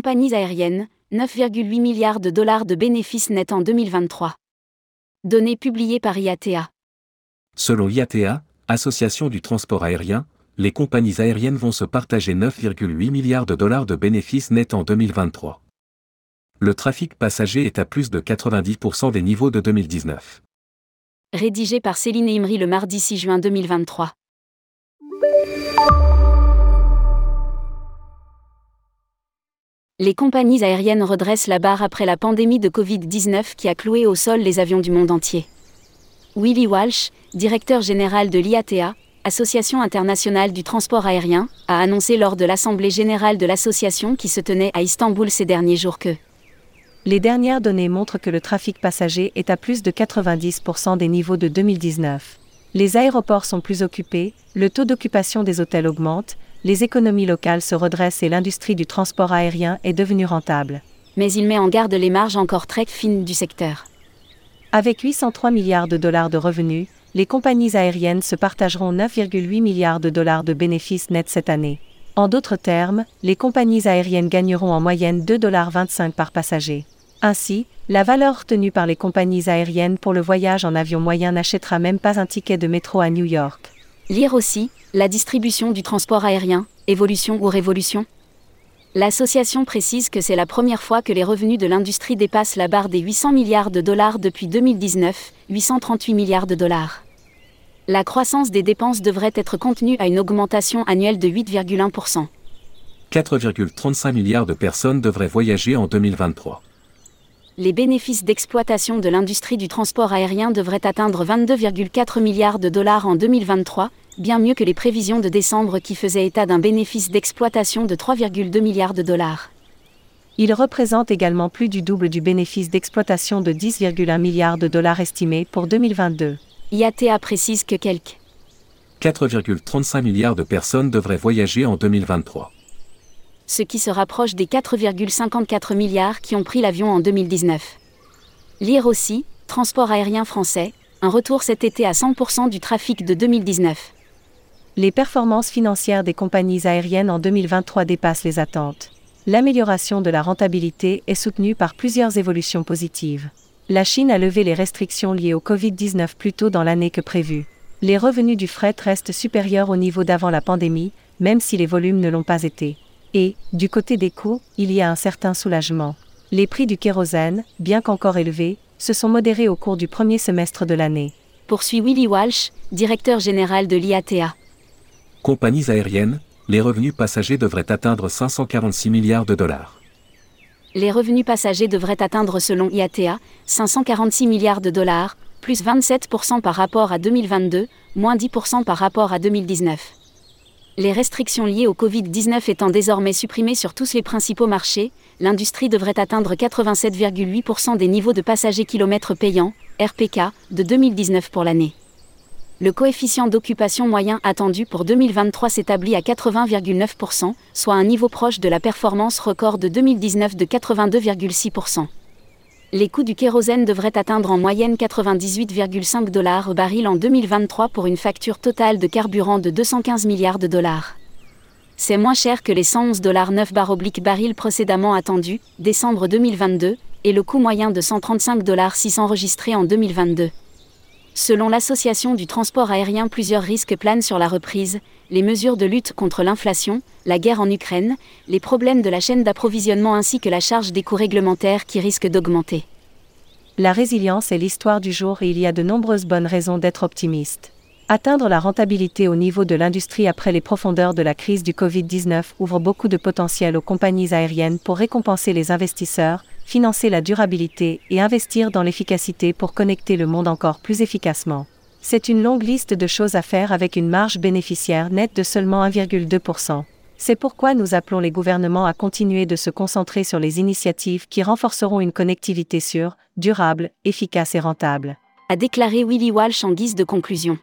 compagnies aériennes, 9,8 milliards de dollars de bénéfices nets en 2023. Données publiées par IATA. Selon IATA, Association du transport aérien, les compagnies aériennes vont se partager 9,8 milliards de dollars de bénéfices nets en 2023. Le trafic passager est à plus de 90% des niveaux de 2019. Rédigé par Céline Imri le mardi 6 juin 2023. Les compagnies aériennes redressent la barre après la pandémie de Covid-19 qui a cloué au sol les avions du monde entier. Willy Walsh, directeur général de l'IATA, Association internationale du transport aérien, a annoncé lors de l'Assemblée générale de l'association qui se tenait à Istanbul ces derniers jours que les dernières données montrent que le trafic passager est à plus de 90% des niveaux de 2019. Les aéroports sont plus occupés, le taux d'occupation des hôtels augmente, les économies locales se redressent et l'industrie du transport aérien est devenue rentable. Mais il met en garde les marges encore très fines du secteur. Avec 803 milliards de dollars de revenus, les compagnies aériennes se partageront 9,8 milliards de dollars de bénéfices nets cette année. En d'autres termes, les compagnies aériennes gagneront en moyenne 2,25 dollars par passager. Ainsi, la valeur retenue par les compagnies aériennes pour le voyage en avion moyen n'achètera même pas un ticket de métro à New York. Lire aussi, la distribution du transport aérien, évolution ou révolution L'association précise que c'est la première fois que les revenus de l'industrie dépassent la barre des 800 milliards de dollars depuis 2019, 838 milliards de dollars. La croissance des dépenses devrait être contenue à une augmentation annuelle de 8,1%. 4,35 milliards de personnes devraient voyager en 2023 les bénéfices d'exploitation de l'industrie du transport aérien devraient atteindre 22,4 milliards de dollars en 2023, bien mieux que les prévisions de décembre qui faisaient état d'un bénéfice d'exploitation de 3,2 milliards de dollars. Il représente également plus du double du bénéfice d'exploitation de 10,1 milliards de dollars estimé pour 2022. IATA précise que quelques 4,35 milliards de personnes devraient voyager en 2023 ce qui se rapproche des 4,54 milliards qui ont pris l'avion en 2019. Lire aussi, transport aérien français, un retour cet été à 100% du trafic de 2019. Les performances financières des compagnies aériennes en 2023 dépassent les attentes. L'amélioration de la rentabilité est soutenue par plusieurs évolutions positives. La Chine a levé les restrictions liées au Covid-19 plus tôt dans l'année que prévu. Les revenus du fret restent supérieurs au niveau d'avant la pandémie, même si les volumes ne l'ont pas été. Et, du côté des coûts, il y a un certain soulagement. Les prix du kérosène, bien qu'encore élevés, se sont modérés au cours du premier semestre de l'année. Poursuit Willy Walsh, directeur général de l'IATA. Compagnies aériennes, les revenus passagers devraient atteindre 546 milliards de dollars. Les revenus passagers devraient atteindre selon IATA 546 milliards de dollars, plus 27% par rapport à 2022, moins 10% par rapport à 2019 les restrictions liées au Covid-19 étant désormais supprimées sur tous les principaux marchés, l'industrie devrait atteindre 87,8% des niveaux de passagers kilomètres payants, RPK, de 2019 pour l'année. Le coefficient d'occupation moyen attendu pour 2023 s'établit à 80,9%, soit un niveau proche de la performance record de 2019 de 82,6% les coûts du kérosène devraient atteindre en moyenne 98,5 dollars au baril en 2023 pour une facture totale de carburant de 215 milliards de dollars. C'est moins cher que les 111 dollars 9 bar oblique baril précédemment attendus, décembre 2022, et le coût moyen de 135 dollars 6 enregistré en 2022. Selon l'Association du transport aérien, plusieurs risques planent sur la reprise, les mesures de lutte contre l'inflation, la guerre en Ukraine, les problèmes de la chaîne d'approvisionnement ainsi que la charge des coûts réglementaires qui risquent d'augmenter. La résilience est l'histoire du jour et il y a de nombreuses bonnes raisons d'être optimiste. Atteindre la rentabilité au niveau de l'industrie après les profondeurs de la crise du Covid-19 ouvre beaucoup de potentiel aux compagnies aériennes pour récompenser les investisseurs, financer la durabilité et investir dans l'efficacité pour connecter le monde encore plus efficacement. C'est une longue liste de choses à faire avec une marge bénéficiaire nette de seulement 1,2%. C'est pourquoi nous appelons les gouvernements à continuer de se concentrer sur les initiatives qui renforceront une connectivité sûre, durable, efficace et rentable. A déclaré Willy Walsh en guise de conclusion.